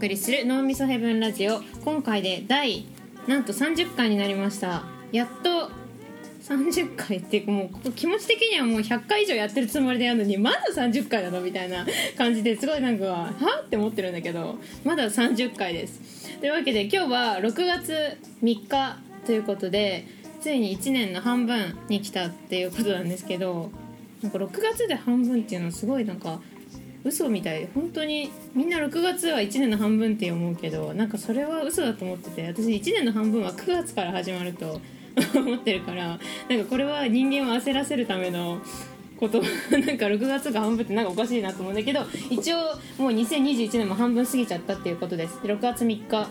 送りする脳みそヘブンラジオ。今回で第なんと30回になりました。やっと30回っていうかもう気持ち的にはもう100回以上やってるつもりでやるのにまだ30回なのみたいな感じですごいなんかはって思ってるんだけどまだ30回です。というわけで今日は6月3日ということでついに1年の半分に来たっていうことなんですけどなんか6月で半分っていうのはすごいなんか嘘みたい。本当にみんな6月は1年の半分って思うけどなんかそれは嘘だと思ってて私1年の半分は9月から始まると 思ってるからなんかこれは人間を焦らせるためのこと。なんか6月が半分ってなんかおかしいなと思うんだけど一応もう2021年も半分過ぎちゃったっていうことです。6月3日。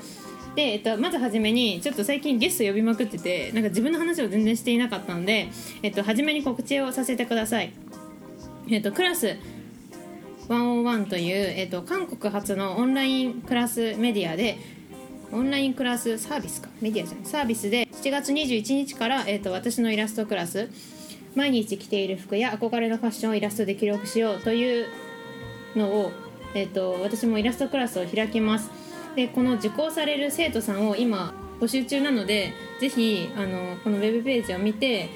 で、えっと、まず初めにちょっと最近ゲスト呼びまくっててなんか自分の話を全然していなかったので、えっと、初めに告知をさせてください。えっとクラス101という、えっと、韓国初のオンラインクラスメディアでオンラインクラスサービスか？メディアじゃない。サービスで7月21日から、えっと、私のイラストクラス毎日着ている服や憧れのファッションをイラストで記録しようというのを、えっと、私もイラストクラスを開きます。でこの受講される生徒さんを今募集中なのでぜひあのこのウェブページを見て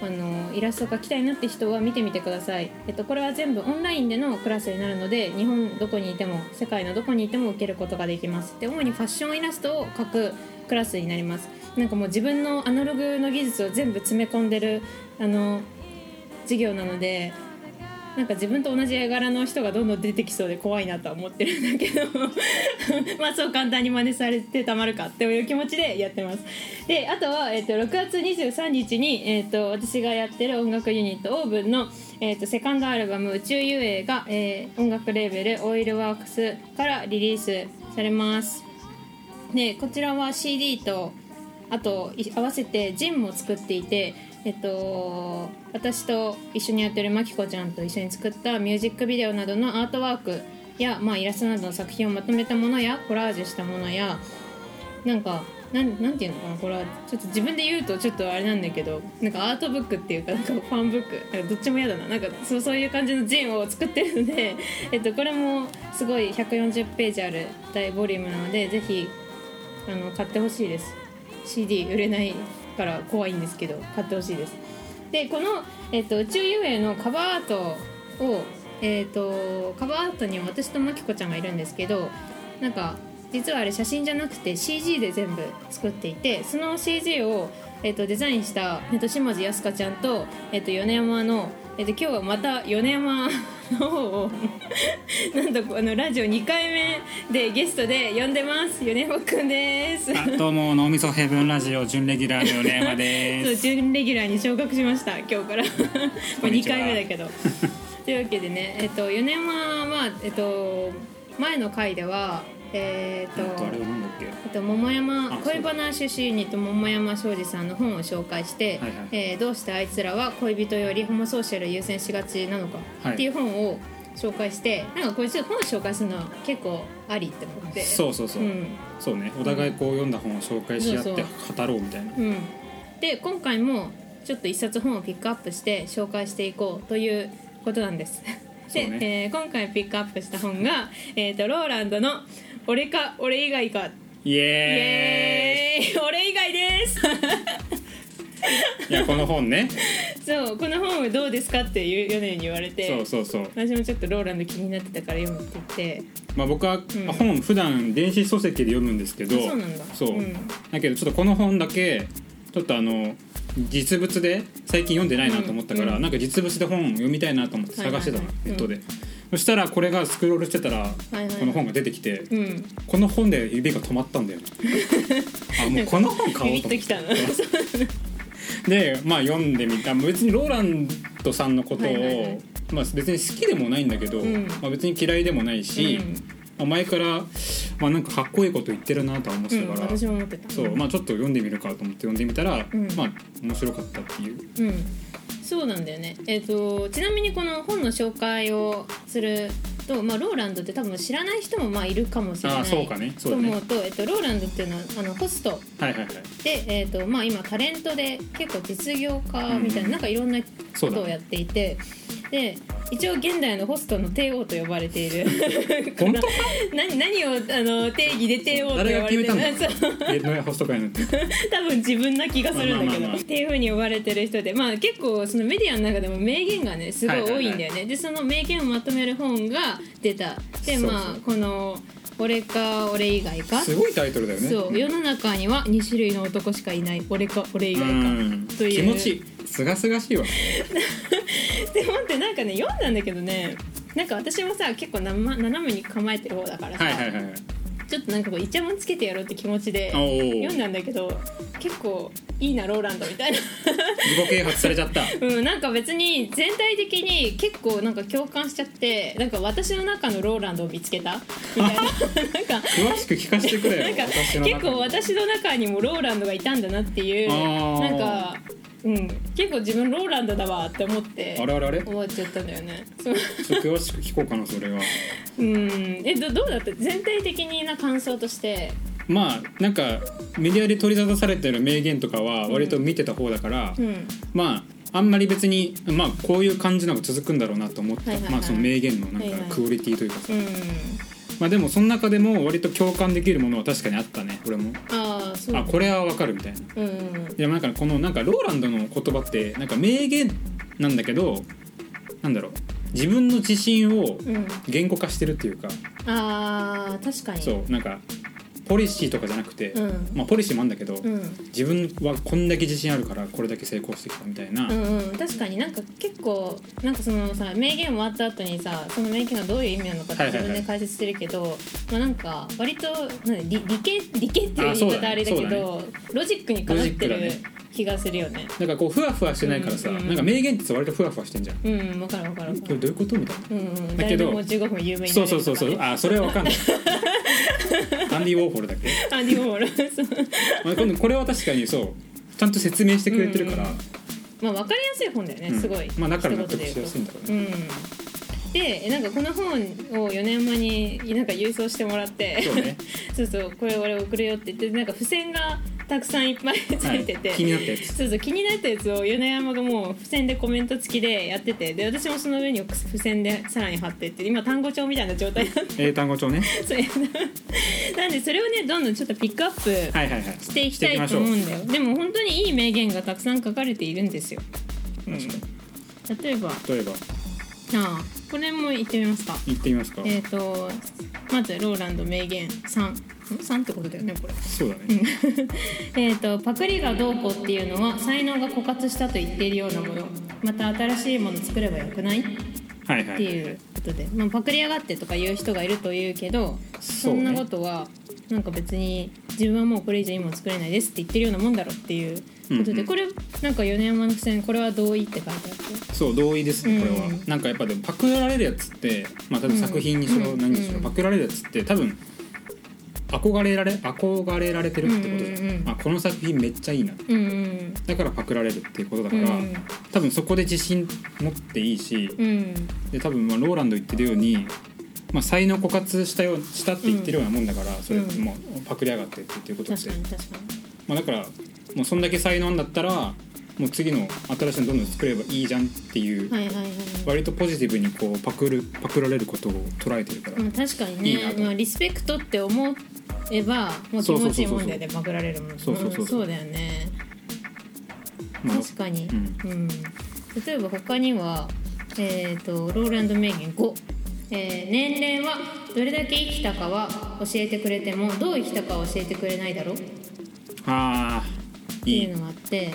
あのイラスト描きたいなって人は見てみてください、えっと、これは全部オンラインでのクラスになるので日本どこにいても世界のどこにいても受けることができます。で主にファッションイラストを描くクラスになります。なんかもう自分のアナログの技術を全部詰め込んでるあの授業なのでなんか自分と同じ絵柄の人がどんどん出てきそうで怖いなとは思ってるんだけど。まあそう簡単に真似されてたまるかっていう気持ちでやってます。であとは、えー、と6月23日に、えー、と私がやってる音楽ユニットオーブンの、えー、とセカンドアルバム「宇宙遊泳が」えー、音楽レーベルオイルワークスからリリースされます。でこちらは CD とあと合わせてジンも作っていてえっと、私と一緒にやってるまきこちゃんと一緒に作ったミュージックビデオなどのアートワークや、まあ、イラストなどの作品をまとめたものやコラージュしたものやなんかなんなんていうのかなこれはちょっと自分で言うとちょっとあれなんだけどなんかアートブックっていうかなんかファンブックなんかどっちも嫌だな。なんかそうそういう感じのジンを作ってるので、えっと、これもすごい140ページある大ボリュームなのでぜひあの買ってほしいです。CD 売れないから怖いんですけど買ってほしいです。でこの、えーと、宇宙遊泳のカバーアートを、えーと、カバーアートには私とまきこちゃんがいるんですけどなんか実はあれ写真じゃなくて CG で全部作っていてその CG を、えーと、デザインした、えー、と下地やすかちゃんと,、えー、と米山の、えー、と今日はまた米山の方をなんとあのラジオ2回目でゲストで呼んでます。米山くんです。どうも脳みそヘブンラジオ準レギュラーの米山です。そう準レギュラーに昇格しました今日から。まあ2回目だけど。というわけでねえっと米山はえっと前の回ではえーとえっと、桃山恋バナ出身ユニット桃山庄司さんの本を紹介して、はいはい、えー、どうしてあいつらは恋人よりホモソーシャル優先しがちなのかっていう本を紹介して、なんかこれちょっと本を紹介するのは結構ありって思って。そうそうそう、うん、そうね。お互いこう読んだ本を紹介し合って語ろうみたいな、うん、で今回もちょっと一冊本をピックアップして紹介していこうということなんです。で、ね。えー、今回ピックアップした本が、えーとローランドの「俺か俺以外か。イエーイ。俺以外です。いやこの本ね。そうこの本どうですかっていう米に言われて。そうそうそう。私もちょっとローランド気になってたから読むって。言ってまあ僕は、本普段電子書籍で読むんですけど。そうなんだ。そう、うん、だけどちょっとこの本だけちょっとあの実物で最近読んでないなと思ったから、うん、なんか実物で本読みたいなと思って探してたの、ネットで、そしたらこれがスクロールしてたら、この本が出てきて、うん、この本で指が止まったんだよ あもうこの本買おうと思って。でまあ読んでみた。別にローランドさんのことを、はいはいはい、まあ、別に好きでもないんだけど、うん、まあ、別に嫌いでもないし、まあ、前から、まあ、なんかかっこいいこと言ってるなとは思ってたから、私も思ってた。そう、まあ、ちょっと読んでみるかと思って読んでみたら、まあ面白かったっていう。うんそうなんだよね、えーと、ちなみにこの本の紹介をすると、まあ、ローランドって多分知らない人もまあいるかもしれないそうかね。と思うと、えーと、ローランドっていうのはあのホスト。で、はいはいはい、えーとまあ、今タレントで結構実業家みたいなうん、なんかいろんなことをやっていて。で一応現代のホストの帝王と呼ばれている。本当？何何をあの定義で帝王と呼ばれてる？ホスト会なんて 多分自分な気がするんだけど、まあまあまあっていうふうに呼ばれてる人でまあ結構そのメディアの中でも名言がねすごい多いんだよね、でその名言をまとめる本が出た。でまあこの「俺か俺以外か」すごいタイトルだよね。そう。世の中には2種類の男しかいない。俺か俺以外か。うん。という。気持ちいいすがすがしいわ。でもってなんかね読んだんだけどね。なんか私もさ結構な、ま、斜めに構えてる方だからさ、はいはいはいはいちょっとなんかこうイチャモンつけてやろうって気持ちで読んだんだけど結構いいなローランドみたいな。自己啓発されちゃった。うん、なんか別に全体的に結構なんか共感しちゃってなんか私の中のローランドを見つけた？みたいな。なんか詳しく聞かせてくれよなんか結構私の中にもローランドがいたんだなっていうなんか、うん、結構自分ローランドだわって思ってあれあれあれ？思っちゃったんだよね。そうちょっと詳しく聞こうかなそれは。うん。えどどうだった？全体的にな感想として。まあなんかメディアで取り沙汰されてる名言とかは割と見てた方だから、うん。まああんまり別にまあこういう感じのが続くんだろうなと思った、はいはいはい。まあその名言のなんはいはい。かクオリティというか。さ、うんまあでもその中でも割と共感できるものは確かにあったね俺も。ああそう。あこれはわかるみたいな。うんうん。でもなんかこのなんかローランドの言葉ってなんか名言なんだけどなんだろう。自分の自信をうん。言語化してるっていうか、あー確かに。そうなんかポリシーとかじゃなくて、うん。まあポリシーもあるんだけど、うん。自分はこんだけ自信あるからこれだけ成功してきたみたいな、うんうん、確かになんか結構なんかそのさ名言終わった後にさその名言がどういう意味なのかってはいはいはい。自分で解説してるけど、まあなんか割となん理理系理系っていう言い方あれだけそうどロジックにかなってる気がするよね。なんかこうふわふわしてないからさ、うんうんなんか名言ってさ割とふわふわしてんじゃん、うん、わかるわかる。これどういうことみたいな。うんうん、だけども15分有名になそうれるとかね。そうそうそう。あそれはわかんない アンディ・ウォーホルだっけ、アンディ・ウォール。そ うまあ、今度これは確かにそうちゃんと説明してくれてるから、うんまあ分かりやすい本だよね、うん。すごい。まあだから納得しやすいんだろうね、うん、でなんかこの本を4年前になんか郵送してもらって。そうね。そうそうこれ俺送るよって言ってなんか付箋がたくさんいっぱいついてて、はい。気になったやつ。そうそう気になったやつを米山がもう付箋でコメント付きでやってて。で私もその上に付箋でさらに貼ってって。今単語帳みたいな状態になって英単語帳ね。そう。なんでそれをねどんどんちょっとピックアップはいはいはい。していきたいと思うんだよ。でも本当にいい名言がたくさん書かれているんですよ、うん、例えば。例えば。ああこれも言ってみますか。言ってみますか、えっ、とまずローランド名言3 3ってことだよねこれ。そうだね、えっとパクリがどうこうっていうのは才能が枯渇したと言っているようなもの。また新しいもの作ればよくない？っはいはい。ていうことで、まあ、パクリやがってとか言う人がいると言うけどそんなことはなんか別に自分はもうこれ以上いいもの作れないですって言ってるようなもんだろっていうことで、うんうん。これなんか米山の付箋これは同意って書いてあってそう同意ですねこれは、うんなんかやっぱでもパクられるやつってまあ多分作品にしろうん何にしろ、うん。パクられるやつって多分憧れられ憧れられてるってことじゃん、うんうんうん。あこの作品めっちゃいいな。うんうん。だからパクられるっていうことだから、うん多分そこで自信持っていいしうん。で多分まあローランド言ってるように、まあ、才能枯渇したようしたって言ってるようなもんだから、それうん。もうパクりやがってって言ってることってまあ、だからもうそんだけ才能あんだったらもう次の新しいのどんどん作ればいいじゃんっていう、にはいはいはい。割とポジティブにこうパクるパクられることを捉えてるから、うん、確かにいいなと。ねまあ、リスペクトって思えばもう気持ちいいもんだよねパクられるもんそうそうそうそう。だよね。まあ確かに、ううん。例えば他には、えー、とローランド名言5、えー年齢はどれだけ生きたかは教えてくれてもどう生きたかは教えてくれないだろう。っあーていうのがあって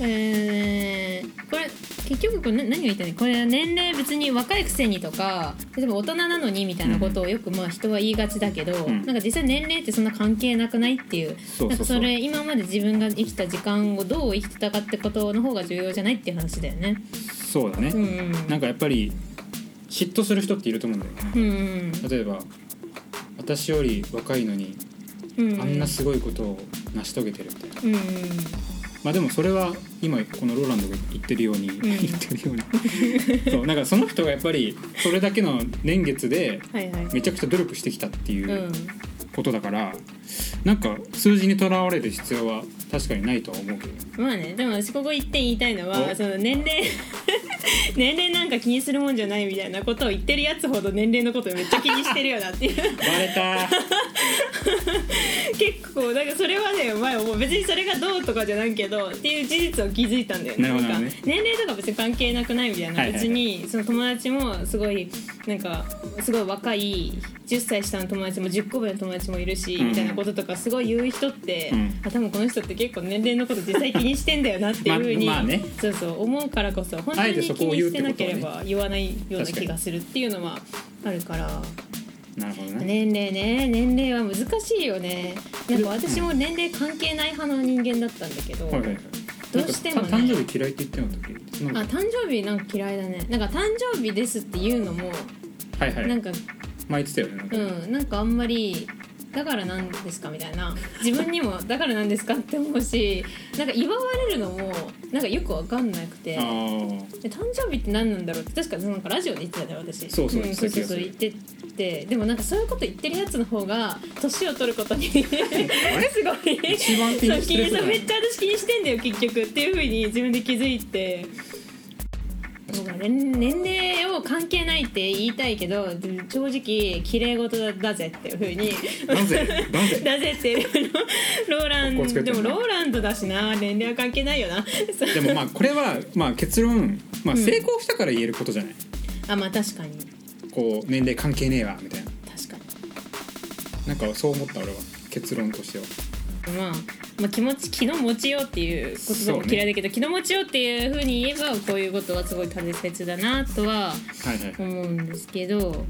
えーこれ結局これな何を言ったの？これ年齢別に若いくせにとか例えば大人なのにみたいなことをよくまあ人は言いがちだけど、ん。なんか実際年齢ってそんな関係なくないっていう。なんかそれ今まで自分が生きた時間をどう生きてたかってことの方が重要じゃないっていう話だよね。そうだね、うんうん。なんかやっぱり嫉妬する人っていると思うんだよね、うんうん例えば私より若いのにうんあんなすごいことを成し遂げてるみたいな、うんまあでもそれは今このローランドが言ってるように、ん。言ってるように。そうなんかその人がやっぱりそれだけの年月ではいはい。めちゃくちゃ努力してきたっていううん。ことだから、なんか数字にとらわれる必要は確かにないとは思うけどまあねでも私ここ一点言いたいのはお？その年齢 年齢なんか気にするもんじゃないみたいなことを言ってるやつほど年齢のことめっちゃ気にしてるよなっていう。バレた。結構なんかそれはね前もう別にそれがどうとかじゃないけどっていう事実を気づいたんだよね。なるほどねんか年齢とか別に関係なくないみたいな、はいはいはい。別にその友達もすごいなんかすごい若い10歳下の友達も10個上の友達もいるし、うん。みたいなこととかすごい言う人って、うん。あ多分この人って結構年齢のこと実際気にしてんだよなっていうふうに、ままあね。そうそう思うからこそ本当あえてにそこを言うっ気にしててなことはねければ言わないような気がするっていうのはあるから。なるほどね。年齢ね。年齢は難しいよね。なんか私も年齢関係ない派の人間だったんだけど、はいはいはい。どうしてもね。なんかた誕生日嫌いって言ってなかったっけそのあ誕生日なんか嫌いだね。なんか誕生日ですっていうのもはいはい。なんか前言ってたよねなんか。うんなんかあんまりだからなんですかみたいな。自分にもだからなんですかって思うしなんか祝われるのもなんかよくわかんなくて。あー。で誕生日って何なんだろうって確かなんかラジオで言ってたね私。そうそうん、そうそう。そう言ってて。でもなんかそういうこと言ってるやつの方が年を取ることにすごい。一番気にしてるめっちゃ私気にしてんだよ結局。っていうふうに自分で気づいて年年齢を関係ないって言いたいけど正直綺麗事だぜっていうふうになぜ？なぜ？だぜっていうロローランここつけてるなでもローランドだしな年齢は関係ないよな。でもまあこれはまあ結論、まあ、うん。成功したから言えることじゃない、あまあ確かに。こう年齢関係ねえわみたいな確かになんかそう思った俺は結論としてはまあ、まあ気持ち気の持ちようっていう言葉も嫌いだけど、気の持ちようっていうふうに言えばこういうことはすごい大切だなとははいはい。思うんですけど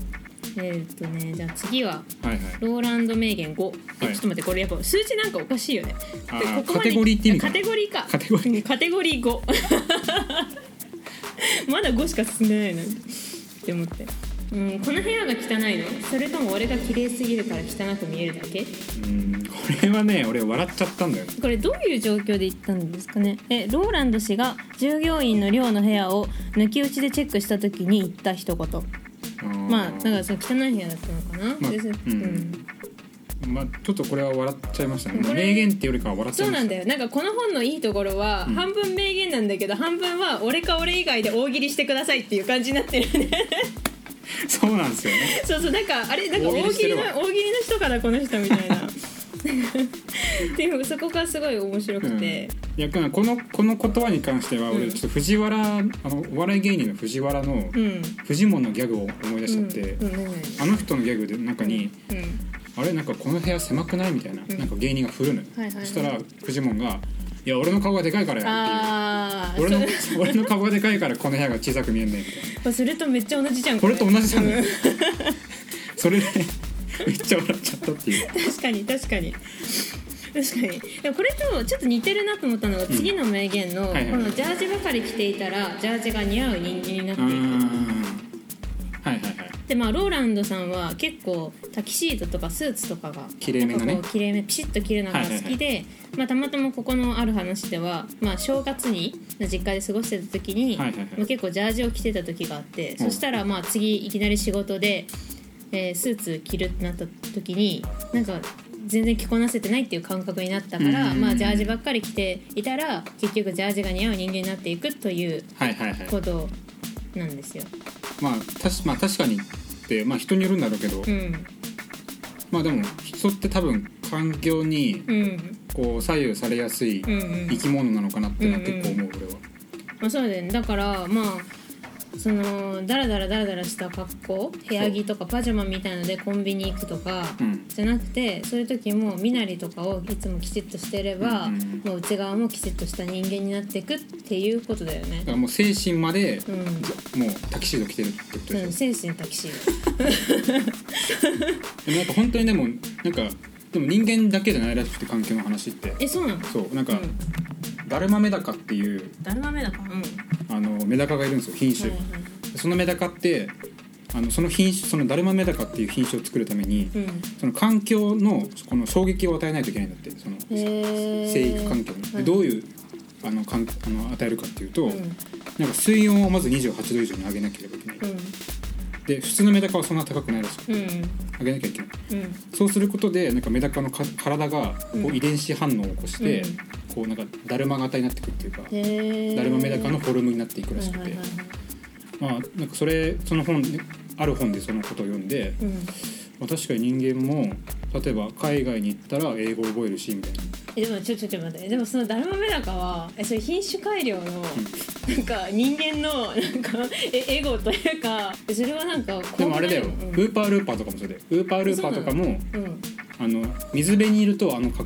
えーっとねじゃあ次ははいはい。ローランド名言5、えはい。ちょっと待ってこれやっぱ数字なんかおかしいよね。ここまでカテゴリーって意味か。カテゴリーか。カテゴリー。うんカテゴリー5 まだ5しか進んでないの。にって思って、うん、この部屋が汚いの。それとも俺が綺麗すぎるから汚く見えるだけ？うん。これはね俺笑っちゃったんだよね。これどういう状況で行ったんですかね？えローランド氏が従業員の寮の部屋を抜き打ちでチェックした時に言った一言。まあだからその汚い部屋だったのかな、まあでうん。まあちょっとこれは笑っちゃいましたね。名言っていうよりかは笑っちゃそなんいうましただよ。なんかこの本のいいところは、うん。半分名言なんだけど半分は俺か俺以外で大喜利してくださいっていう感じになってるね。そうなんですよね。そうそうなんかあれなんか大喜利の大喜利の人かなこの人みたいなっていうそこがすごい面白くて、いやこのこの言葉に関してはうん。俺ちょっと藤原あのお笑い芸人の藤原のうん。フジモンのギャグを思い出しちゃって、うん。うんうん。あの人のギャグで中にうん「あれなんかこの部屋狭くない?」みたいな,、うん。なんか芸人が振るのよ、はいはいはい。そしたらフジモンが「いや俺の顔がでかいからよ」ああっていう。俺の 俺の顔がでかいからこの部屋が小さく見えんねんみたいなそれとめっちゃ同じじゃんこれ。と同じじゃん。うそれで めっちゃ笑っちゃったっていう。確かに確かに。確かに。でもこれとちょっと似てるなと思ったのが次の名言の、このジャージばかり着ていたらジャージが似合う人間になっていく。はいはいはい。でまあローランドさんは結構タキシードとかスーツとかがきれいめなね。きれいめピシッと着るのが好きで、まあ、たまたまここのある話では、まあ、正月に実家で過ごしてた時に、まあ、結構ジャージを着てた時があって、う。んそしたらまあ次いきなり仕事で、えースーツ着るってなった時になんか全然着こなせてないっていう感覚になったから、うん。まあ、ジャージばっかり着ていたら結局ジャージが似合う人間になっていくというはいはいはい。ことなんですよ。まあたしまあ確かにってまあ人によるんだろうけど、うん。まあでも人って多分環境にうん。こう左右されやすい生き物なのかなってのは結構思う俺は。まあ、そうだよね。だからまあそのダラダラダラダラした格好部屋着とかパジャマみたいのでコンビニ行くとか、うん。じゃなくてそういう時も身なりとかをいつもきちっとしてれば、うんうんもう内側もきちっとした人間になっていくっていうことだよね。だからもう精神までうん。もうタキシード着てるってことでしょ、うん、精神タキシー。でもなんか本当にでもなんかでも人間だけじゃないらしくて環境の話って。ドえそうなの？そうなんか、うんダルマメダカっていうだるまめだか。うん。あのメダカがいるんですよ品種、はいはいそのメダカってあのその品種そのダルマメダカっていう品種を作るために、うん。その環境のこの衝撃を与えないといけないんだってそのへー。生育環境に、はい。でどういうあのかんあの与えるかっていうと、うん。なんか水温をまず28度以上に上げなければいけない、で普通のメダカはそんな高くないらしくうんうん。上げなきゃいけない。うん。そうすることでなんかメダカのか体がこううん。遺伝子反応を起こして、うんこうなんかだるま型になっていくっていうかだるまメダカのフォルムになっていくらしくて。まあなんかそれその本である本でそのことを読んで、うん。まあ、確かに人間も例えば海外に行ったら英語を覚えるしみたいな。えでもちょちょちょ待って。でもそのダルマメダカはえそれ品種改良のなんか人間のなんかえエゴというかえそれはなんかでもあれだよ、うん。ウーパールーパーとかもそうだよ。ウーパールーパーとかもうん。あの水辺にいるとあのか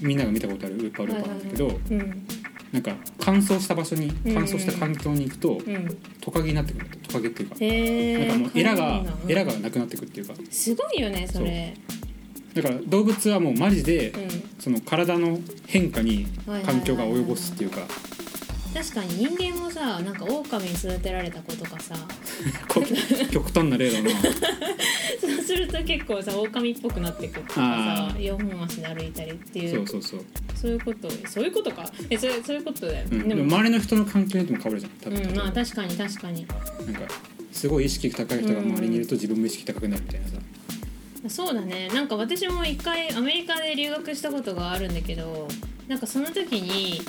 みんなが見たことあるウーパールーパーなんだけど、うん。なんか乾燥した場所にうん。乾燥した環境に行くと、うん。トカゲになってくるトカゲっていうか、へえなんかもうエラがエラがなくなってくっていうか。すごいよねそれ。だから動物はもうマジで、うん。その体の変化に環境が及ぼすっていうか。確かに人間もさなんか狼に育てられた子とかさこ極端な例だな。そうすると結構さ狼っぽくなってくるとかさあー。4本足で歩いたりっていう。そうそうそう、そういうことそういうことか。えそれそういうことだよ、うん、ででもも周りの人の環境によっても変わるじゃん。多分、うんまあ確かに確かに。ばなんかすごい意識高い人が周りにいると自分も意識高くなるみたいなさ、そうだね。なんか私も一回アメリカで留学したことがあるんだけどなんかその時に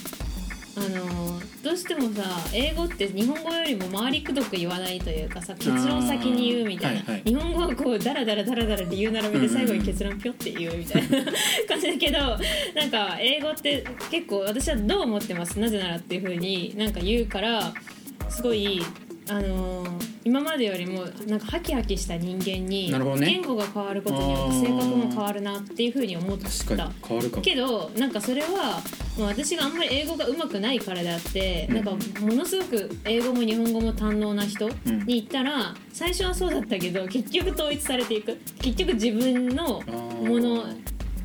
あのどうしてもさ英語って日本語よりも回りくどく言わないというかさ結論先に言うみたいな、はいはい。日本語はこうダラダラダラダラ理由並べて最後に結論ピョって言うみたいな感じだけどなんか英語って結構私はどう思ってます？なぜならっていうふうになんか言うからすごいあの今までよりもなんかハキハキした人間に言語が変わることによって性格も変わるなっていう風に思った。に変わるかも。けどなんかそれはもう私があんまり英語が上手くないからであって、うん。なんかものすごく英語も日本語も堪能な人うん。に言ったら最初はそうだったけど結局統一されていく。結局自分のもの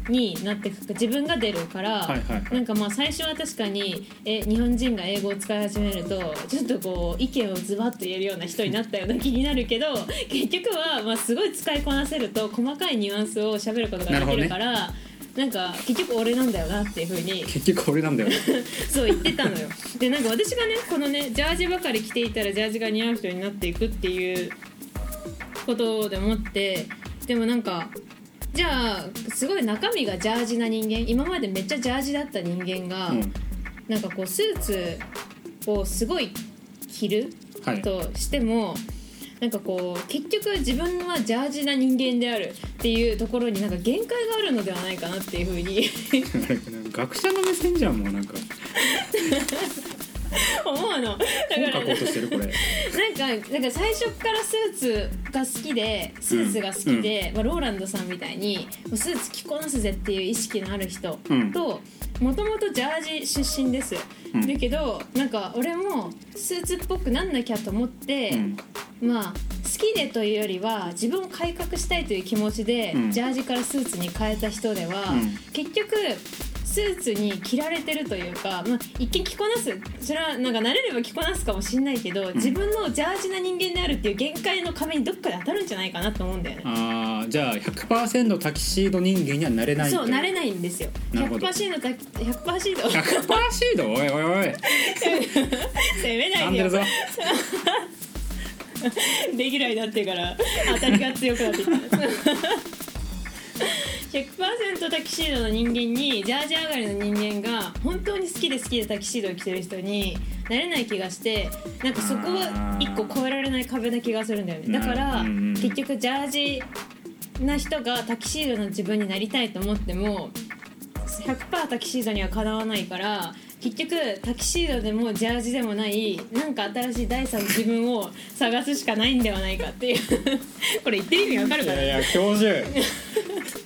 になっていく自分が出るから、はいはいはい。なんかまあ最初は確かにえ日本人が英語を使い始めるとちょっとこう意見をズバッと言えるような人になったような気になるけど 結局はまあすごい使いこなせると細かいニュアンスを喋ることができるからなんか結局俺なんだよなっていうふうに。結局俺なんだよね。そう言ってたのよ。でなんか私がねこのねジャージばかり着ていたらジャージが似合う人になっていくっていうことで思ってでもなんかじゃあすごい中身がジャージな人間。今までめっちゃジャージだった人間が、うん。なんかこうスーツをすごい着るはい。としても、なんかこう結局自分はジャージな人間であるっていうところになんか限界があるのではないかなっていうふうに。学者の目線じゃんもうなんか 思うの。だから。なんかなんか最初からスーツが好きでスーツが好きで、まあ、ローランドさんみたいにもうスーツ着こなすぜっていう意識のある人うん。ともともとジャージ出身です、うん。だけどなんか俺もスーツっぽくなんなきゃと思って、うん。まあ好きでというよりは自分を改革したいという気持ちで、うん。ジャージからスーツに変えた人では、うん。結局スーツに着られてるというか、まあ、一見着こなすそれはなんか慣れれば着こなすかもしんないけど、自分のジャージな人間であるっていう限界の壁にどっかで当たるんじゃないかなと思うんだよね。ああじゃあ100%タキシード人間にはなれないそう慣れいないんですよ。なるほど。100%だ100%シード100%シード おいおいおい。攻めないでよ レギュラーになってから当たりが強くなってきた100%タキシードの人間にジャージ上がりの人間が本当に好きで好きでタキシードを着てる人になれない気がしてなんかそこは一個越えられない壁な気がするんだよね。だから結局ジャージな人がタキシードの自分になりたいと思っても100%タキシードにはかなわないから結局タキシードでもジャージでもないなんか新しい第三の自分を探すしかないんではないかっていう。これ言ってる意味わかるいかな？やいや教授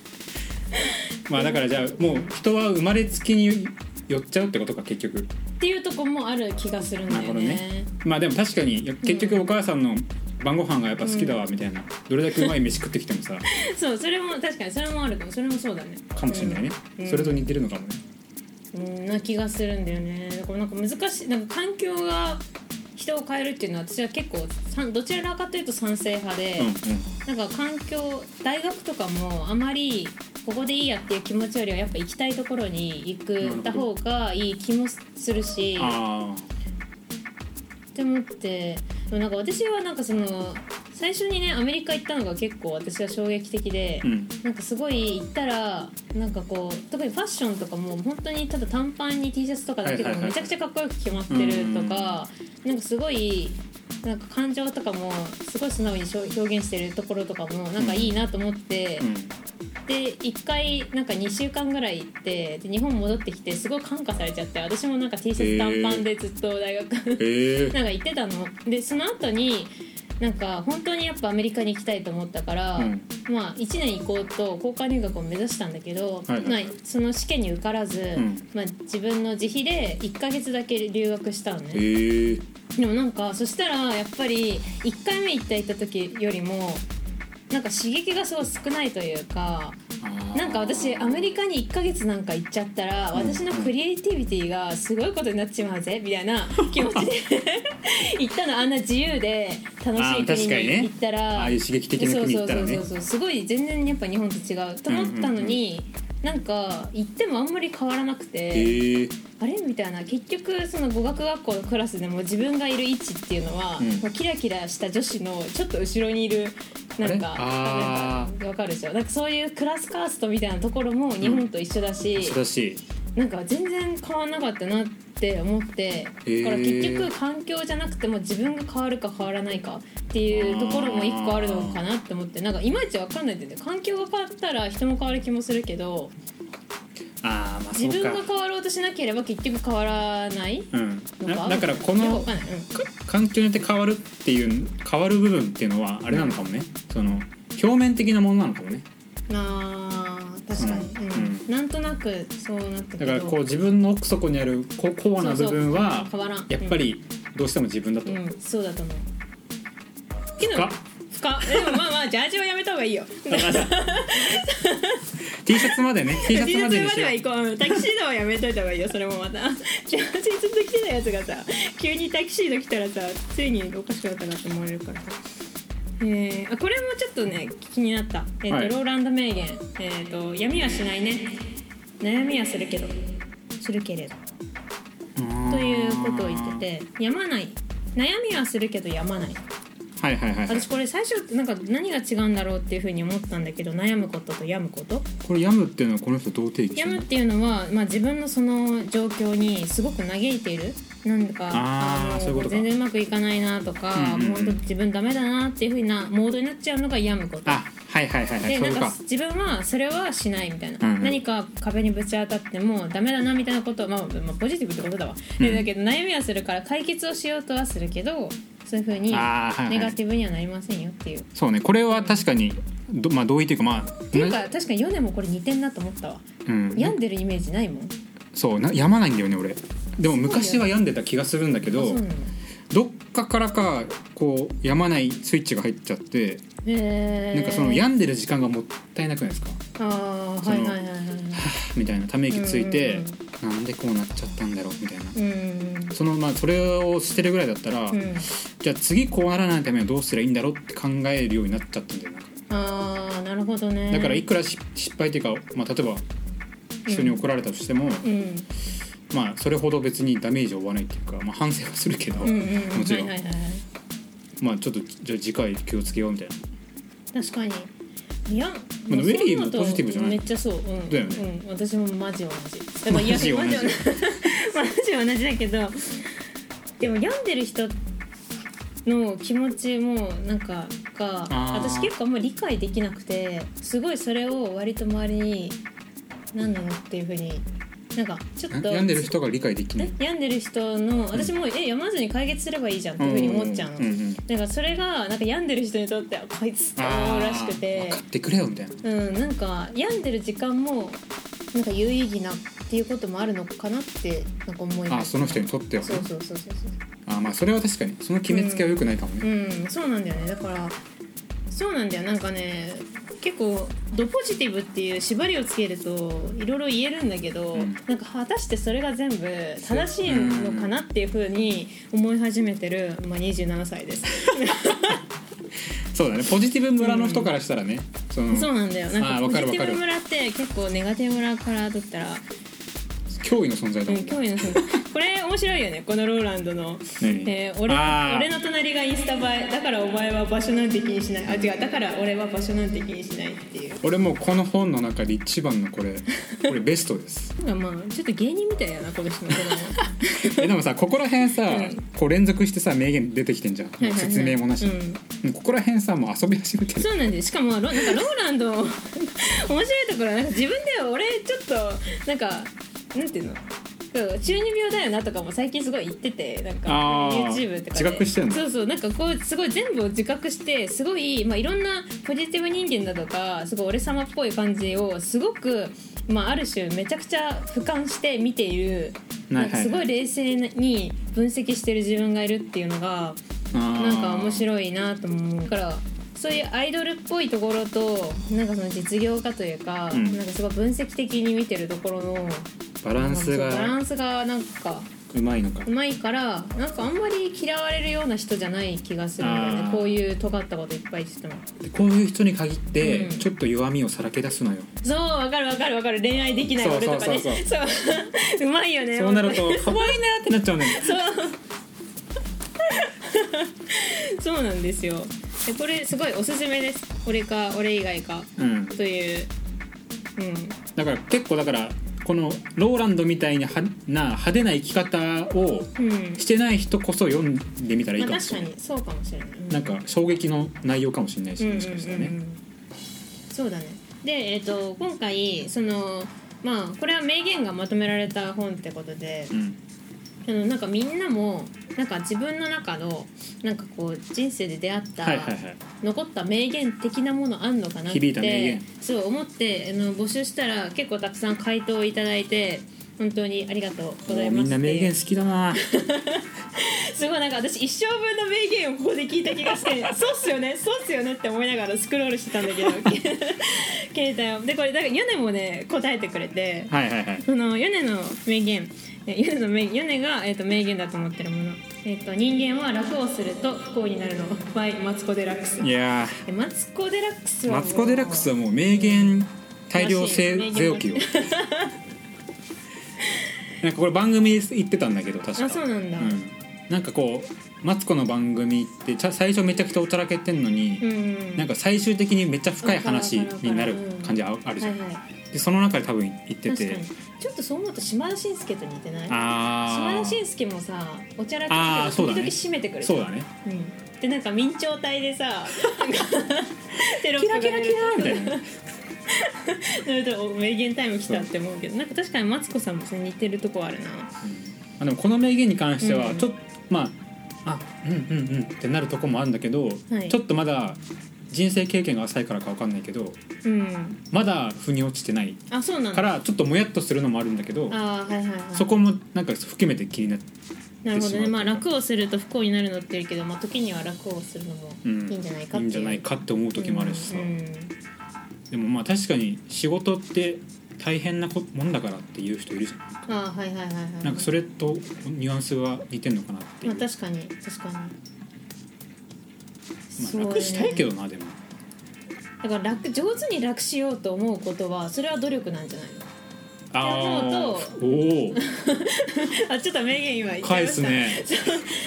まあだからじゃあもう人は生まれつきに寄っちゃうってことか結局。っていうとこもある気がするんだよね。ね。まあでも確かに結局お母さんの晩ご飯がやっぱ好きだわみたいな、どれだけうまい飯食ってきてもさ。そうそれも確かにそれもあるかも。それもそうだね。かもしれないね、うん。それと似てるのかもね。うんな気がするんだよね。だからなんか難しいなんか環境が人を変えるっていうのは私は結構どちらかというと賛成派で、うんなんか環境大学とかもあまりここでいいやっていう気持ちよりはやっぱ行きたいところに行くた方がいい気もするし。あって思ってでもなんか私はなんかその最初にねアメリカ行ったのが結構私は衝撃的で、うん。なんかすごい行ったらなんかこう特にファッションとかも本当にただ短パンに T シャツとかだけでもはいはいはいめちゃくちゃかっこよく決まってるとか、なんかすごいなんか感情とかもすごい素直に表現してるところとかもなんかいいなと思って、うん。で1回なんか2週間ぐらい行ってで日本戻ってきてすごい感化されちゃって私もなんか T シャツ短パンでずっと大学へえ なんか行ってたの。でその後になんか本当にやっぱアメリカに行きたいと思ったから、うん。まあ1年行こうと交換留学を目指したんだけど、はいはい。まあ、その試験に受からず、ん。まあ、自分の自費で1ヶ月だけ留学したのね。でもなんかそしたらやっぱり1回目行った行った時よりもなんか刺激がすごい少ないというかなんか私アメリカに1ヶ月なんか行っちゃったら私のクリエイティビティがすごいことになっちまうぜみたいな 気持ちで 行ったの。あんな自由で楽しい国かに行ったら。ああいう刺激的な国行ったらね。そうそうそうそう。すごい全然やっぱ日本と違うと思ったのに、なんか行ってもあんまり変わらなくて。あれ？みたいな。結局その語学学校のクラスでも自分がいる位置っていうのは、うん。まあキラキラした女子のちょっと後ろにいるなんかわかるでしょ？なんかそういうクラスカーストみたいなところも日本と一緒だし、一緒だし。なんか全然変わんなかったなって思ってー。だから結局環境じゃなくても自分が変わるか変わらないかっていうところも一個あるのかなって思ってなんかいまいちわかんないんだよね。環境が変わったら人も変わる気もするけどああまあそうか。自分が変わろうとしなければ結局変わらないうん。のか？だだからこのよくわかんない、うん。か環境によって変わるっていう変わる部分っていうのはあれなのかもね、その表面的なものなのかもね。あー確かに、うん。うん。なんとなくそうなったけど。だからこう自分の奥底にあるこコアな部分はそうそう変わらん。やっぱりどうしても自分だと、うん、そうだと思う。けど深っ深でもまあまあジャージはやめた方がいいよ。T シャツまでね。T シャツままでは行こう。うんタキシードはやめといた方がいいよそれもまた。ジャージずっと着てたやつがさ急にタキシード着たらさついにおかしくなったなって思われるからさ。えー、あこれもちょっとね気になった、えーとはい。ローランド名言、えーと「闇はしないね。悩みはするけど。するけれど」ということを言っててやまない。悩みはするけどやまないはいはいはいはい。私これ最初なんか何が違うんだろうっていうふうに思ったんだけど悩むことと病むこと。これ病むっていうのはこの人どう定義してるの？病むっていうのは、まあ、自分のその状況にすごく嘆いている。なんだかあーのそういうことか。全然うまくいかないなとか、うんうん。本当自分ダメだなっていうふうなモードになっちゃうのが病むこと。あはいはいはいはいでなんか自分はそれはしないみたいな、うん。うん何か壁にぶち当たってもダメだなみたいなことは、まあ、まあポジティブってことだわ、うん。でだけど悩みはするから解決をしようとはするけどそういうふうにネガティブにはなりませんよっていう。そうね。これは確かにどまあ同意というかまあっていうか確かにヨネもこれ似てんなと思ったわ。うん、病んでるイメージないもん。そう。な病まないんだよね俺。でも昔は病んでた気がするんだけどあそうなの。どっかからかこう病まないスイッチが入っちゃってなんかその病んでる時間がもったいなくないですか？ああはいはいはいはい。みたいなため息ついてうん。なんでこうなっちゃったんだろうみたいな。うん。そのまあそれをしてるぐらいだったら、うん。じゃあ次こうならないためにはどうすればいいんだろうって考えるようになっちゃったんだよなんか。ああなるほどね。だからいくらし失敗っていうか、まあ、例えば人に怒られたとしても、うん。まあそれほど別にダメージを負わないっていうか、まあ、反省はするけど、もちろん、まあちょっとじゃあ次回気をつけようみたいな。確かに。いや、まあウェリーもポジティブじゃない？めっちゃそう、うん、だよね。うん、私もマジ同じ。でもいやマジ同じ。マジ同じだけどでも病んでる人の気持ちもなんかが私結構あんま理解できなくてすごいそれを割と周りに何なのっていうふうになんかちょっと病んでる人が理解できなえい病んでる人の私もえ病まずに解決すればいいじゃんっていうふうに思っちゃうの、んんだからそれがなんか病んでる人にとってはこいつって思うらしくて。分かってくれよみたいな。うんなんか病んでる時間もなんか有意義なっていうこともあるのかなってなんか思います。あその人にとってはね。そうそうそうそうあまあそれは確かに。その決めつけは良くないかもね、うんそうなんだよね。だからそうなんだよ。なんかね結構ドポジティブっていう縛りをつけるといろいろ言えるんだけど、うん。なんか果たしてそれが全部正しいのかなっていうふうに思い始めてる、まあ、27歳です。そうだね。ポジティブ村の人からしたらね、そのそうなんだよ。なんかポジティブ村って結構ネガティブ村から取ったら脅威の存在だうんもん、興味の存在。これ面白いよね。このローランドの。何？えー俺の隣がインスタ映え。だからお前は場所なんて気にしない。あ違う。だから俺は場所なんて気にしないっていう。俺もうこの本の中で一番のこれ これベストです。まあちょっと芸人みたいやなこの人の えでもさここら辺さ、うん。こう連続してさ名言出てきてんじゃん、はいはいはい。説明もなし、うん。ここら辺さもう遊び始めてる。そうなんです。しかもロなんかローランド面白いところはなんか自分では俺ちょっとなんかなんていうの？そう中二病だよなとかも最近すごい言っててなんかあー。YouTube とかで。自覚してんの？そうそうなんかこうすごい全部を自覚してすごい、まあ、いろんなポジティブ人間だとかすごい俺様っぽい感じをすごく、まあ、ある種めちゃくちゃ俯瞰して見ているはいなんかすごい冷静に分析してる自分がいるっていうのがななんか面白いなと思うだからそういうアイドルっぽいところとなんかその実業家というか、うん。なんかすごい分析的に見てるところのバランスそうバラがンスがなんかうまいのか。うまいからなんかあんまり嫌われるような人じゃない気がするんだよね。あー。こういう尖ったこといっぱい言ってても。でこういう人に限ってうん。ちょっと弱みをさらけ出すのよ、そうわかるわかるわかる。恋愛できない俺とかね。そうそうそうそう。う。まいよね。そうなると本可愛いなってなっちゃうね当に そうなんですよ。でこれすごいおすすめです。俺か俺以外か。うん。という。うん。だから結構だからこのローランドみたいにはな派手な生き方をうん。してない人こそ読んでみたらいいまあ、かもしれない、にそうかもしれない、うんなんか衝撃の内容かもしれないしうんうんもしかしたらね、うんうんそうだね。で、えっと今回そのまあこれは名言がまとめられた本ってことでうんあのなんかみんなもなんか自分の中のなんかこう人生で出会った、はいはいはい。残った名言的なものあんのかなって響いた名言。そう思ってあの募集したら結構たくさん回答をいただいて本当にありがとうございますみんな名言好きだな。すごいなんか私一生分の名言をここで聞いた気がして そうっすよねそうっすよねって思いながらスクロールしてたんだけど携帯をでこれだからヨネもね答えてくれてはいはいはい。そのヨネの名言えヨネの名ヨネが、えー、と名言だと思ってるもの、えーと「人間は楽をすると不幸になるの」by マツコ・デラックスいやえマツコ・デラックスーはマツコ・デラックスはもう名言大量性ゼオキよ。なんかこれ番組で言ってたんだけど確か。あそうなんだ。うん、なんかこうマツコの番組って最初めちゃくちゃおちゃらけてんのに、うんなんか最終的にめっちゃ深い話になる。感じああるじゃん、はいはいでその中で多分言ってて。ちょっとそう思うと島田紳介と似てない？島あ田紳介もさおちゃらけあーそうだね。て時々締めてくる。あそうだね。うん、でなんか明朝体でさテロップがキラキラキラみたいな。名言タイム来たって思うけどなんか確かにマツコさんもさ似てるとこあるな。あでもこの名言に関してはうんちょっと、まああうんうんうんってなるとこもあるんだけど、はい。ちょっとまだ人生経験が浅いからか分かんないけどうん。まだ腑に落ちてない。あそうなんだ。からちょっともやっとするのもあるんだけどあーはいはいはい。そこもなんか含めて気になってなるほどね。しまあ楽をすると不幸になるのって言うけど、まあ、時には楽をするのもいいんじゃないかっていう、いいんじゃないかって思う時もあるしさ、うんうん。でもまあ確かに仕事って大変なこもんだからっていう人いるじゃん。あーはいはいはいはい。なんかそれとニュアンスは似てんのかなっていう、まあ確かに確かに、まあ、楽したいけどなでも。だから楽上手に楽しようと思うことはそれは努力なんじゃないの？あ ちょっと名言今言っちゃいました。ね。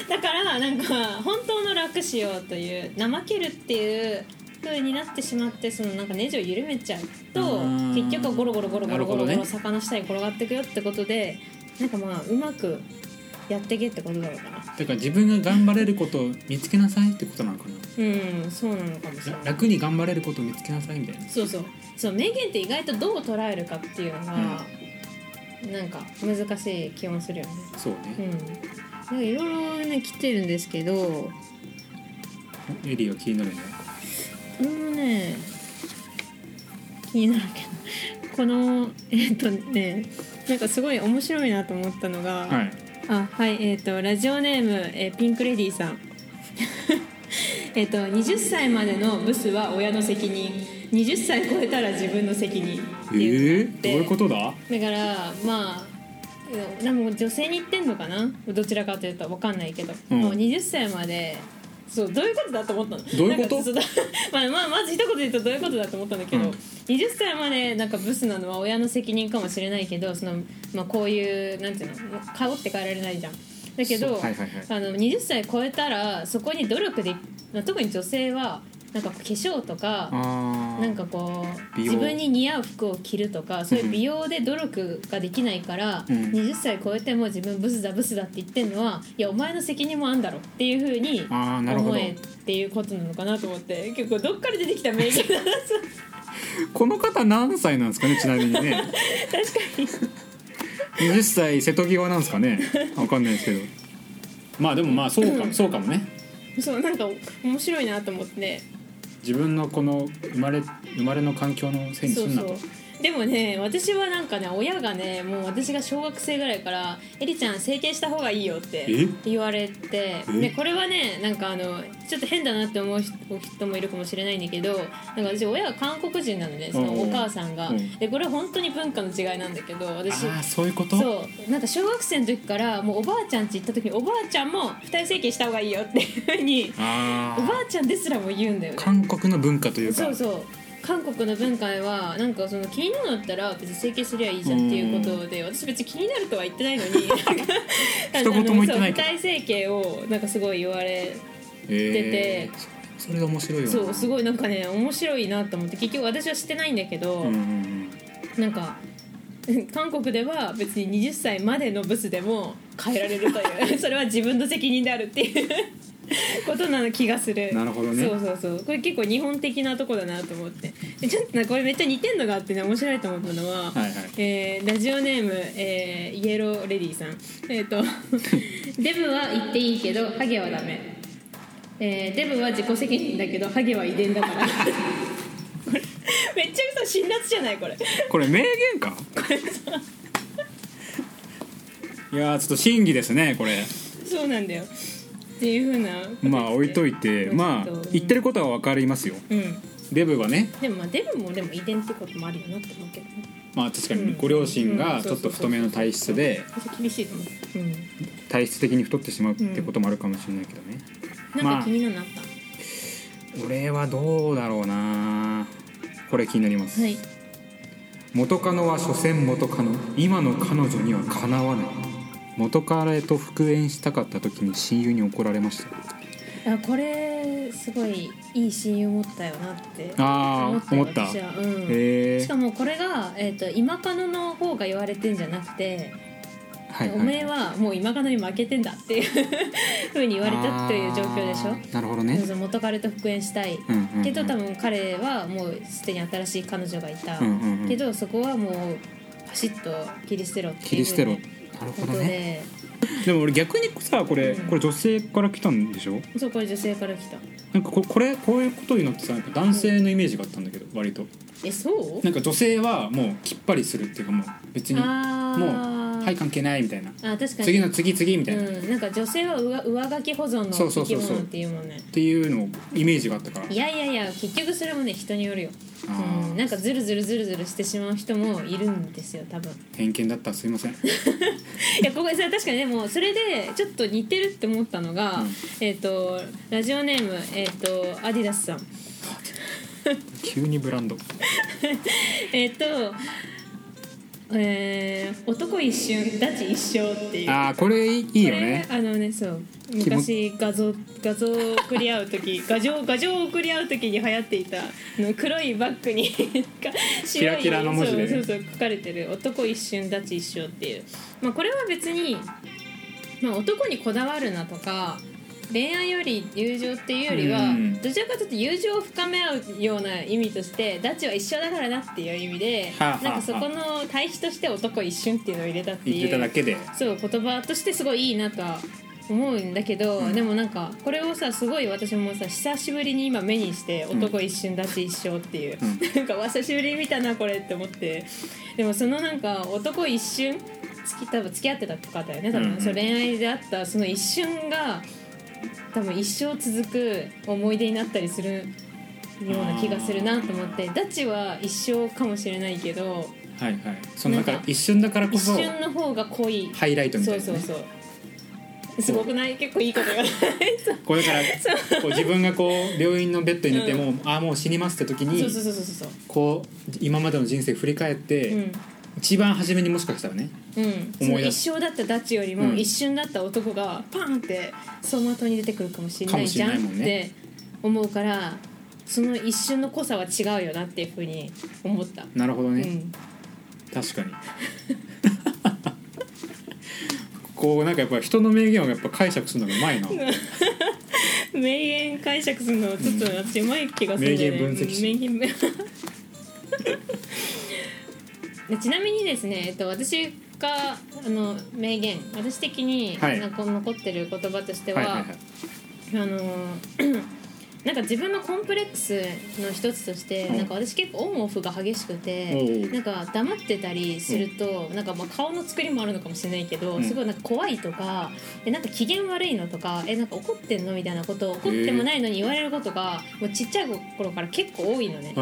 だからなんか本当の楽しようという怠けるっていう風になってしまってそのなんかネジを緩めちゃうと結局はゴロゴロゴロゴロゴロゴロ魚下に転がっていくよってことでなんかまあうまくやってけってことだろうかな。だから自分が頑張れることを見つけなさいってことなのかな。うんそうなのかもしれない。ら楽に頑張れることを見つけなさいみたいな。そうそう。そう名言って意外とどう捉えるかっていうのが、なんか難しい気もするよね。そうね、うん。なんかいろいろね来てるんですけど。エリーが気になるねこれもね気になるけど。このえっ、とねなんかすごい面白いなと思ったのが、はいあはいえっ、とラジオネーム、えーピンクレディーさん。えっと20歳までのブスは親の責任。20歳超えたら自分の責任ってえいうのがあっー、どうていうことだ？だからまあでも女性に言ってんのかな？どちらかというと分かんないけど、うん。もう20歳までそうどういうことだと思ったの？どういうこと？まあ、まあ、まず一言で言うとどういうことだと思ったんだけど、うん。20歳までなんかブスなのは親の責任かもしれないけどその、まあ、こういうなんていうの顔って変えられないじゃん。だけど、はいはいはい。あの20歳超えたらそこに努力でまあ特に女性はなんか化粧とかなんかこう自分に似合う服を着るとかそういう美容で努力ができないから、うん。20歳超えても自分ブスだブスだって言ってんのはいやお前の責任もあんだろっていうふうにあーなるほど。思えっていうことなのかなと思って結構どっから出てきた名言だなこの方何歳なんですかねちなみにね。確かに。20歳瀬戸際なんですかね。わかんないですけど。まあでもまあそうかそうかもね。そうなんか面白いなと思って自分のこの生まれ生まれの環境のせいにすそうんそう。なでもね私はなんかね親がねもう私が小学生ぐらいから「エリちゃん整形した方がいいよ」ってえ？言われてえ？でこれはねなんかあのちょっと変だなって思う人もいるかもしれないんだけどなんか私親が韓国人なのでそのうんお母さんが。うん。でこれは本当に文化の違いなんだけど私ああそういうこと？そう。なんか小学生の時からもうおばあちゃん家行った時におばあちゃんも二重整形した方がいいよっていうふうにあおばああちゃんですらも言うんだよね。韓国の文化というか。そうそう韓国の文化はなんかその気になるんだったら別に整形すりゃいいじゃんっていうことで私別に気になるとは言ってないのに。一言も言ってないけどそう二重整形をなんかすごい言われえーそそれが面白いよな。そうすごいなんかね面白いなと思って結局私は知ってないんだけど、んなんか 韓国では別に20歳までのブスでも変えられるという。それは自分の責任であるっていう ことな気がする。なるほどね。そうそうそう。これ結構日本的なとこだなと思って。でちょっとなこれめっちゃ似てんのがあってね面白いと思ったのは、はいはい。えーラジオネーム、えーイエローレディさん。えっ、と デブは言っていいけどハゲはダメ、えーデブは自己責任だけどハゲは遺伝だから。これめっちゃ嘘辛辣じゃない？これ。これ名言か？いやーちょっと審議ですねこれ。そうなんだよっていうふうなまあ置いといてまあうん。言ってることは分かりますよ。うん。デブはね。でもまあデブもでも遺伝ってこともあるよなって思うけど。ねまあ確かうん。にご両親がうん。ちょっと太めの体質で私厳しいと思う。うん体質的に太ってしまうってこともあるかもしれないけどね。なんか気になった、俺はどうだろうな。これ気になります。はい。元カノは所詮元カノ。今の彼女にはかなわない元彼と復縁したかった時に親友に怒られました。あこれすごいいい親友持ったよなって。ああ思った私は。うん。しかもこれが、えー、と今カノの方が言われてんじゃなくて、はいおめえはもう今カノに負けてんだっていう ふうに言われたという状況でしょ。なるほどね。元彼と復縁したい、うんうんうん。けど多分彼はもうすでに新しい彼女がいた、うんうんうん。けどそこはもうパシッと切り捨てろっていう切り捨てろなるほどね。ででも俺逆にさこれうん。これ女性から来たんでしょ？そうこれ女性から来た。なんかここれこういうことになってさ男性のイメージがあったんだけど割とえそう？なんか女性はもうきっぱりするっていうかもう別にもうはい関係ないみたいな。あ確かに。次の次次みたいな、っうん、なんか女性は上上書き保存のそうそ生きうそうそう。物っていうもんね。ていうのをイメージがあったから。いやいやいや結局それもね人によるよ、うん、なんかズルズルズルズルしてしまう人もいるんですよ多分。偏見だったらすいません。いやここそれ確かにでもそれでちょっと似てるって思ったのが、うん。えっ、とラジオネームえっ、とアディダスさん 急にブランド。えっ、とえー男一瞬ダチ一生っていう。ああこれいいよね。あのねそう。昔画像画像を送り合う時 画像画像を送り合う時に流行っていたあの黒いバッグにキラキラの文字でね。そうそうそう書かれてる「男一瞬ダチ一生」っていう、まあ、これは別に、まあ、男にこだわるなとか恋愛より友情っていうよりはうん。どちらかというと友情を深め合うような意味としてダチは一緒だからなっていう意味ではあはあなんかそこの対比として男一瞬っていうのを入れたっていう言ってただけで。そう言葉としてすごいいいなとは思うんだけど、うん。でもなんかこれをさすごい私もさ久しぶりに今目にしてん。男一瞬立ち一生っていう、うん。なんかわ久しぶりに見たなこれって思って。でもそのなんか男一瞬つき多分付き合ってた方だよね多分、うんうん。そう恋愛であったその一瞬が多分一生続く思い出になったりするような気がするなと思ってダチは一生かもしれないけどはいはい。そのなんか一瞬だからこ一そ瞬の方が濃い。ハイライトみたいな、ね、そうそうそう。すごくない？結構いいこと言わない？これだからこう自分がこう病院のベッドに寝ても、ああもう死にますって時にそうそうそうそうそう。こう今までの人生振り返って、うん一番初めにもしかしたらねうん、思い出す。一生だったダチよりうん。も一瞬だった男がパンって走馬灯に出てくるかもしれないじゃんかもしれないもんね。って思うからその一瞬の濃さは違うよなっていうふうに思った、なるほどね、うん、確かに。こうなんかやっぱ人の名言をやっぱ解釈するのがうまいな。名言解釈するのちょっと私うまい気がするんだよね。名言分析士うん名言でちなみにですね、えっと、私があの名言私的にはい。なんか残ってる言葉としては,、はいはいはい。あのなんか自分のコンプレックスの一つとして、うんなんか私結構オンオフが激しくおて、う。なんか黙ってたりすると、なんかまあ顔の作りもあるのかもしれないけど、うん。すごいなんか怖いとかえなんか機嫌悪いのとかえなんか怒ってんのみたいなことを怒ってもないのに言われることがもうちっちゃい頃から結構多いのね。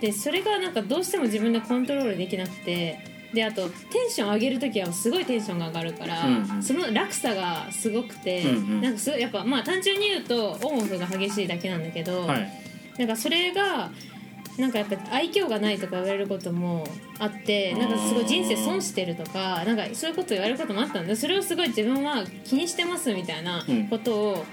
でそれがなんかどうしても自分でコントロールできなくてであとテンション上げる時はすごいテンションが上がるから、うんうん。その落差がすごくて、うんうん。なんかすやっぱまあ単純に言うとオンオフが激しいだけなんだけど、はい。なんかそれがなんかやっぱ愛嬌がないとか言われることもあってなんかすごい人生損してるとかなんかそういうこと言われることもあったんでそれをすごい自分は気にしてますみたいなことを、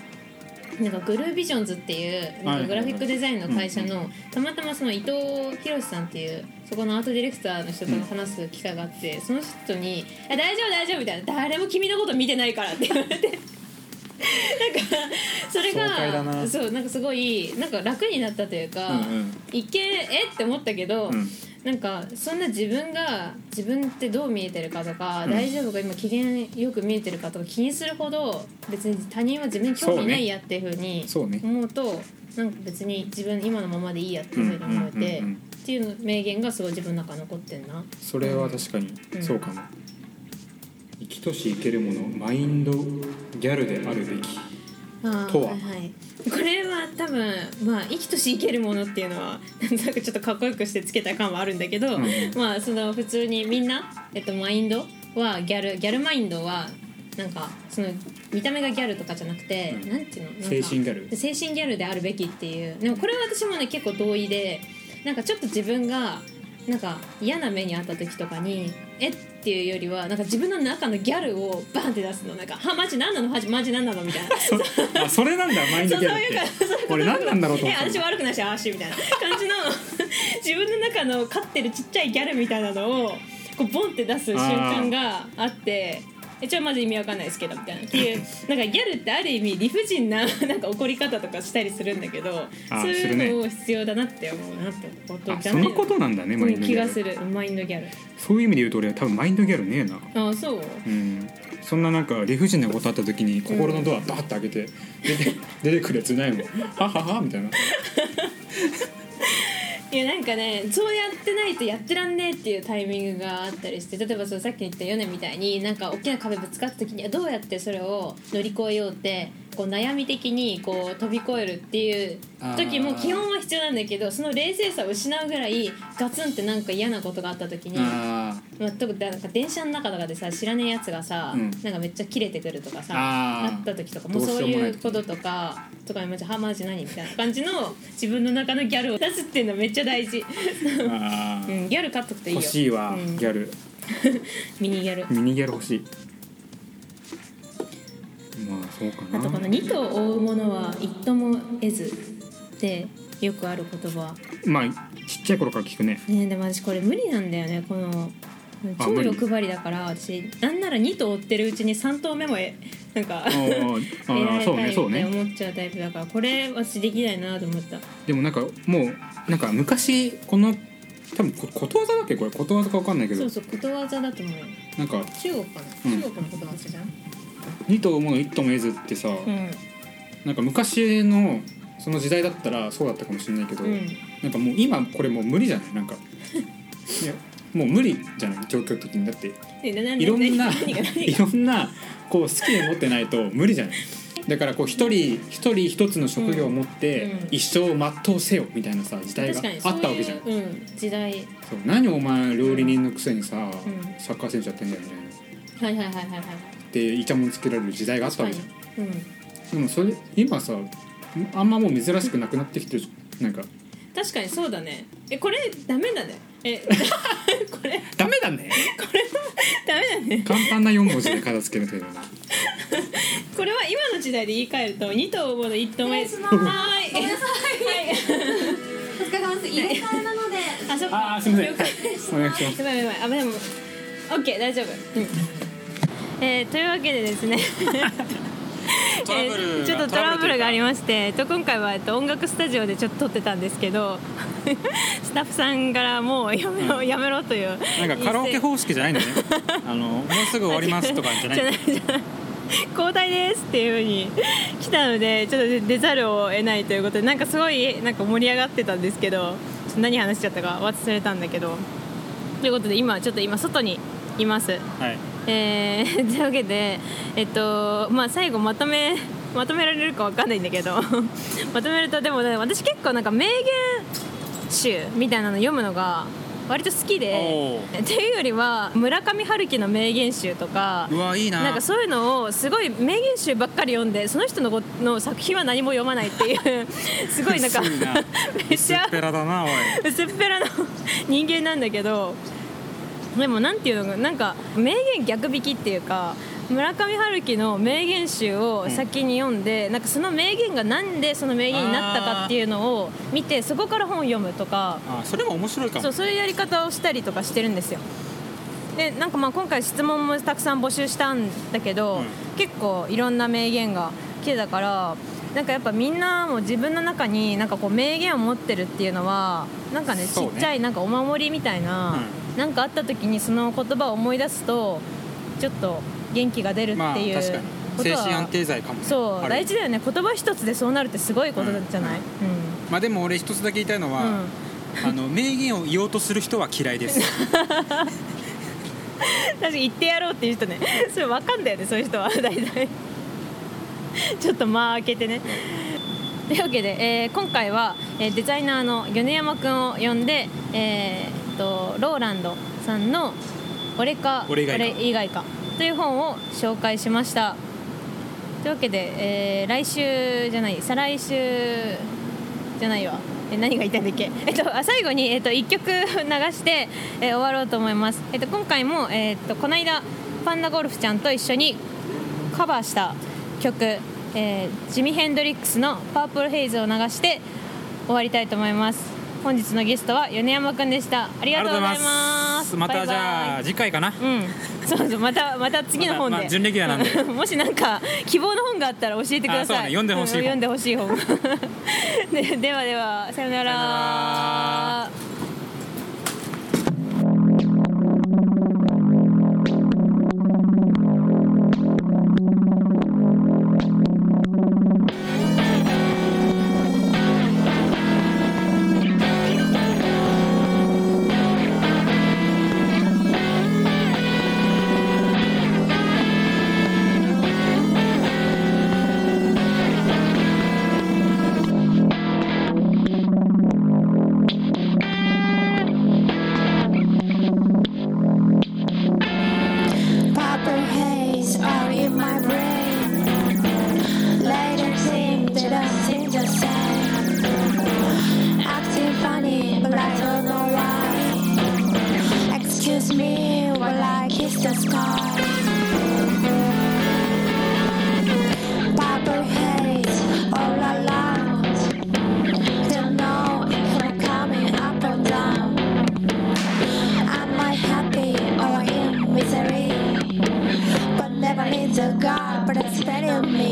なんかグルービジョンズっていうなんかグラフィックデザインの会社のたまたまその伊藤博さんっていうそこのアートディレクターの人と話す機会があってその人に「あ大丈夫大丈夫」みたいな「誰も君のこと見てないから」って。言われて。なんかそれがそうなんかすごいなんか楽になったというか、うんうん。一見えって思ったけど、うん。なんかそんな自分が自分ってどう見えてるかとか、うん。大丈夫か今機嫌よく見えてるかとか気にするほど別に他人は自分に興味ないやっていうふうにそうね。思うとなんか別に自分今のままでいいやっていうふうに思えて、うんうんうんうんっていう名言がすごい自分の中に残ってんな。それは確かにうん。そうかも、生きとし生けるものマインドギャルであるべき。とは？いはい、これは多分まあ生きとし生けるものっていうのは なんかちょっとかっこよくしてつけた感はあるんだけど、うんまあその普通にみんな、えっと、マインドはギャルギャルマインドはなんかその見た目がギャルとかじゃなくて、うん。なんていうの？精神ギャル。精神ギャルであるべきっていう。でもこれは私もね結構同意でなんかちょっと自分がなんか嫌な目にあった時とかにえっていうよりはなんか自分の中のギャルをバンって出すの。なんか「はマジ何なの？マジマジ何なの?」みたいな。あそれなんだマインドギャルって。俺何なんだろうと思えった私悪くないしあーしみたいな感じの自分の中の飼ってるちっちゃいギャルみたいなのをこうボンって出す瞬間があってえちょまず意味わかんないですけどみたいなっていうなんかギャルってある意味理不尽ななんか怒り方とかしたりするんだけどそういうのを必要だなって思うなってことあじゃないそのことなんだねマインドギ気ャル。がするマインドギャル。そういう意味で言うと俺は多分マインドギャルね。えなああそう？うん。そんななんか理不尽なことあった時に心のドアバーッて開けて 出て出てくるやついないもん。はははみたいな いやなんかねそうやってないとやってらんねえっていうタイミングがあったりして例えばそのさっき言ったヨネみたいになんか大きな壁ぶつかった時にはどうやってそれを乗り越えようってこう悩み的にこう飛び越えるっていう時も基本は必要なんだけどその冷静さを失うぐらいガツンってなんか嫌なことがあった時に。あまあ、特になんか電車の中とかでさ知らねえやつがさ、うん。なんかめっちゃキレてくるとかさあった時とかもうそういうこととかとかにマジはマジ何みたいな感じの自分の中のギャルを出すっていうのめっちゃ大事、うん、ギャル買っとくといいよ。欲しいわ、うん。ギャル。ミニギャル。ミニギャル欲しい。まあそうかな。あとこの2頭追うものは一頭も得ずってよくある言葉。まあちっちゃい頃から聞くね。ねでも私これ無理なんだよねこの超欲張りだから私なんなら2頭追ってるうちに3頭目もえなんかあーあ得 らーそうれたいってねそうね思っちゃうタイプだからこれ私できないなと思った。でもなんかもうなんか昔この多分こことわざだっけこれことわざかわかんないけど。そうそうことわざだと思うよ。なんか中国かな、うん。中国のことわざじゃん？二頭もの一頭も得ずってさ、うん。なんか昔のその時代だったらそうだったかもしれないけど、うん。なんかもう今これもう無理じゃない？なんか。いやもう無理じゃない状況的に。だっていろんないがろんなこうスキル持ってないと無理じゃない。だからこう一人一人一つの職業を持ってうん。一生を全うせよみたいなさ時代があったわけじゃん。そうん、時代。そう何お前料理人のくせにさ、ん。サッカー選手やってんだよみたいな。はいはいはいはいはい。ってイチャモンつけられる時代があったわけにじゃん。うん。でもそれ今さあんまもう珍しくなくなってきてるなんか確かにそうだね。えこれダメだね。え これ。ダメだね。これダメだね。簡単な4文字で片付けるというのがこれは今の時代で言い換えると2頭もの1頭目はーい。ごめんなさはい。お疲れ様です。入れ替えなのであそっか。あーすいません。了解お願いします。やばいやばいあでもオッケー大丈夫、うん。えーというわけでですね ちょっとトラブルがありままして、えっと、今回は、えっと、音楽スタジオでちょっと撮ってたんですけど スタッフさんからもうやめろ、やめろというなんかカラオケ方式じゃないんだねあのもうすぐ終わりますとかじゃないじゃないじゃない。交代ですっていうふうに来たのでちょっと出ざるを得ないということでなんかすごいなんか盛り上がってたんですけど何話しちゃったか忘れたんだけど。ということで今ちょっと今外にいます。はい。えー、というわけでえっとまあ最後まとめまとめられるかわかんないんだけど まとめるとでもね私結構なんか名言集みたいなの読むのが割と好きでおっていうよりは村上春樹の名言集とかな。なんかそういうのをすごい名言集ばっかり読んでその人のごの作品は何も読まないっていう すごいなんかめっちゃ薄っぺらだなおい。薄っぺらな人間なんだけどでもなんていうのかなんか名言逆引きっていうか村上春樹の名言集を先に読んで、なんかその名言がなんでその名言になったかっていうのを見てそこから本を読むとかあそれも面白いかも。そうそういうやり方をしたりとかしてるんですよ。でなんかまあ今回質問もたくさん募集したんだけど、うん。結構いろんな名言が来てたからなんかやっぱみんなも自分の中になんかこう名言を持ってるっていうのはなんかねね。っちゃいなんかお守りみたいな、なんかあった時にその言葉を思い出すとちょっと元気が出るっていうまあ確かに。ことは精神安定剤かもね。そう大事だよね。言葉一つでそうなるってすごいことじゃない、うん。まあでも俺一つだけ言いたいのは、うん。あの名言を言おうとする人は嫌いです。確かに言ってやろうっていう人ね。それ分かんだよねそういう人は。大体。ちょっと間開けてね。というわけで、えー今回は、えーデザイナーの米山くんを呼んで、えーっとローランドさんの「俺か俺以外か。以外か」という本を紹介しました。というわけで、えー来週じゃない再来週じゃないわ。え何が言いたいんだっけ、えっと、あ最後に、えっと、1曲 流して、えー終わろうと思います、えっと、今回も、えっと、この間パンダゴルフちゃんと一緒にカバーした曲、えージミ・ヘンドリックスの「パープルヘイズ」を流して終わりたいと思います本日のゲストは米山くんでした。ありがとうございます。またじゃあ次回かな？うん、そうそうまた また次の本で、まあ準レギュラーなんで。もしなんか希望の本があったら教えてください。あそうね。読んでほしい本読んでほしい本で ではではさよなら That's it's better me.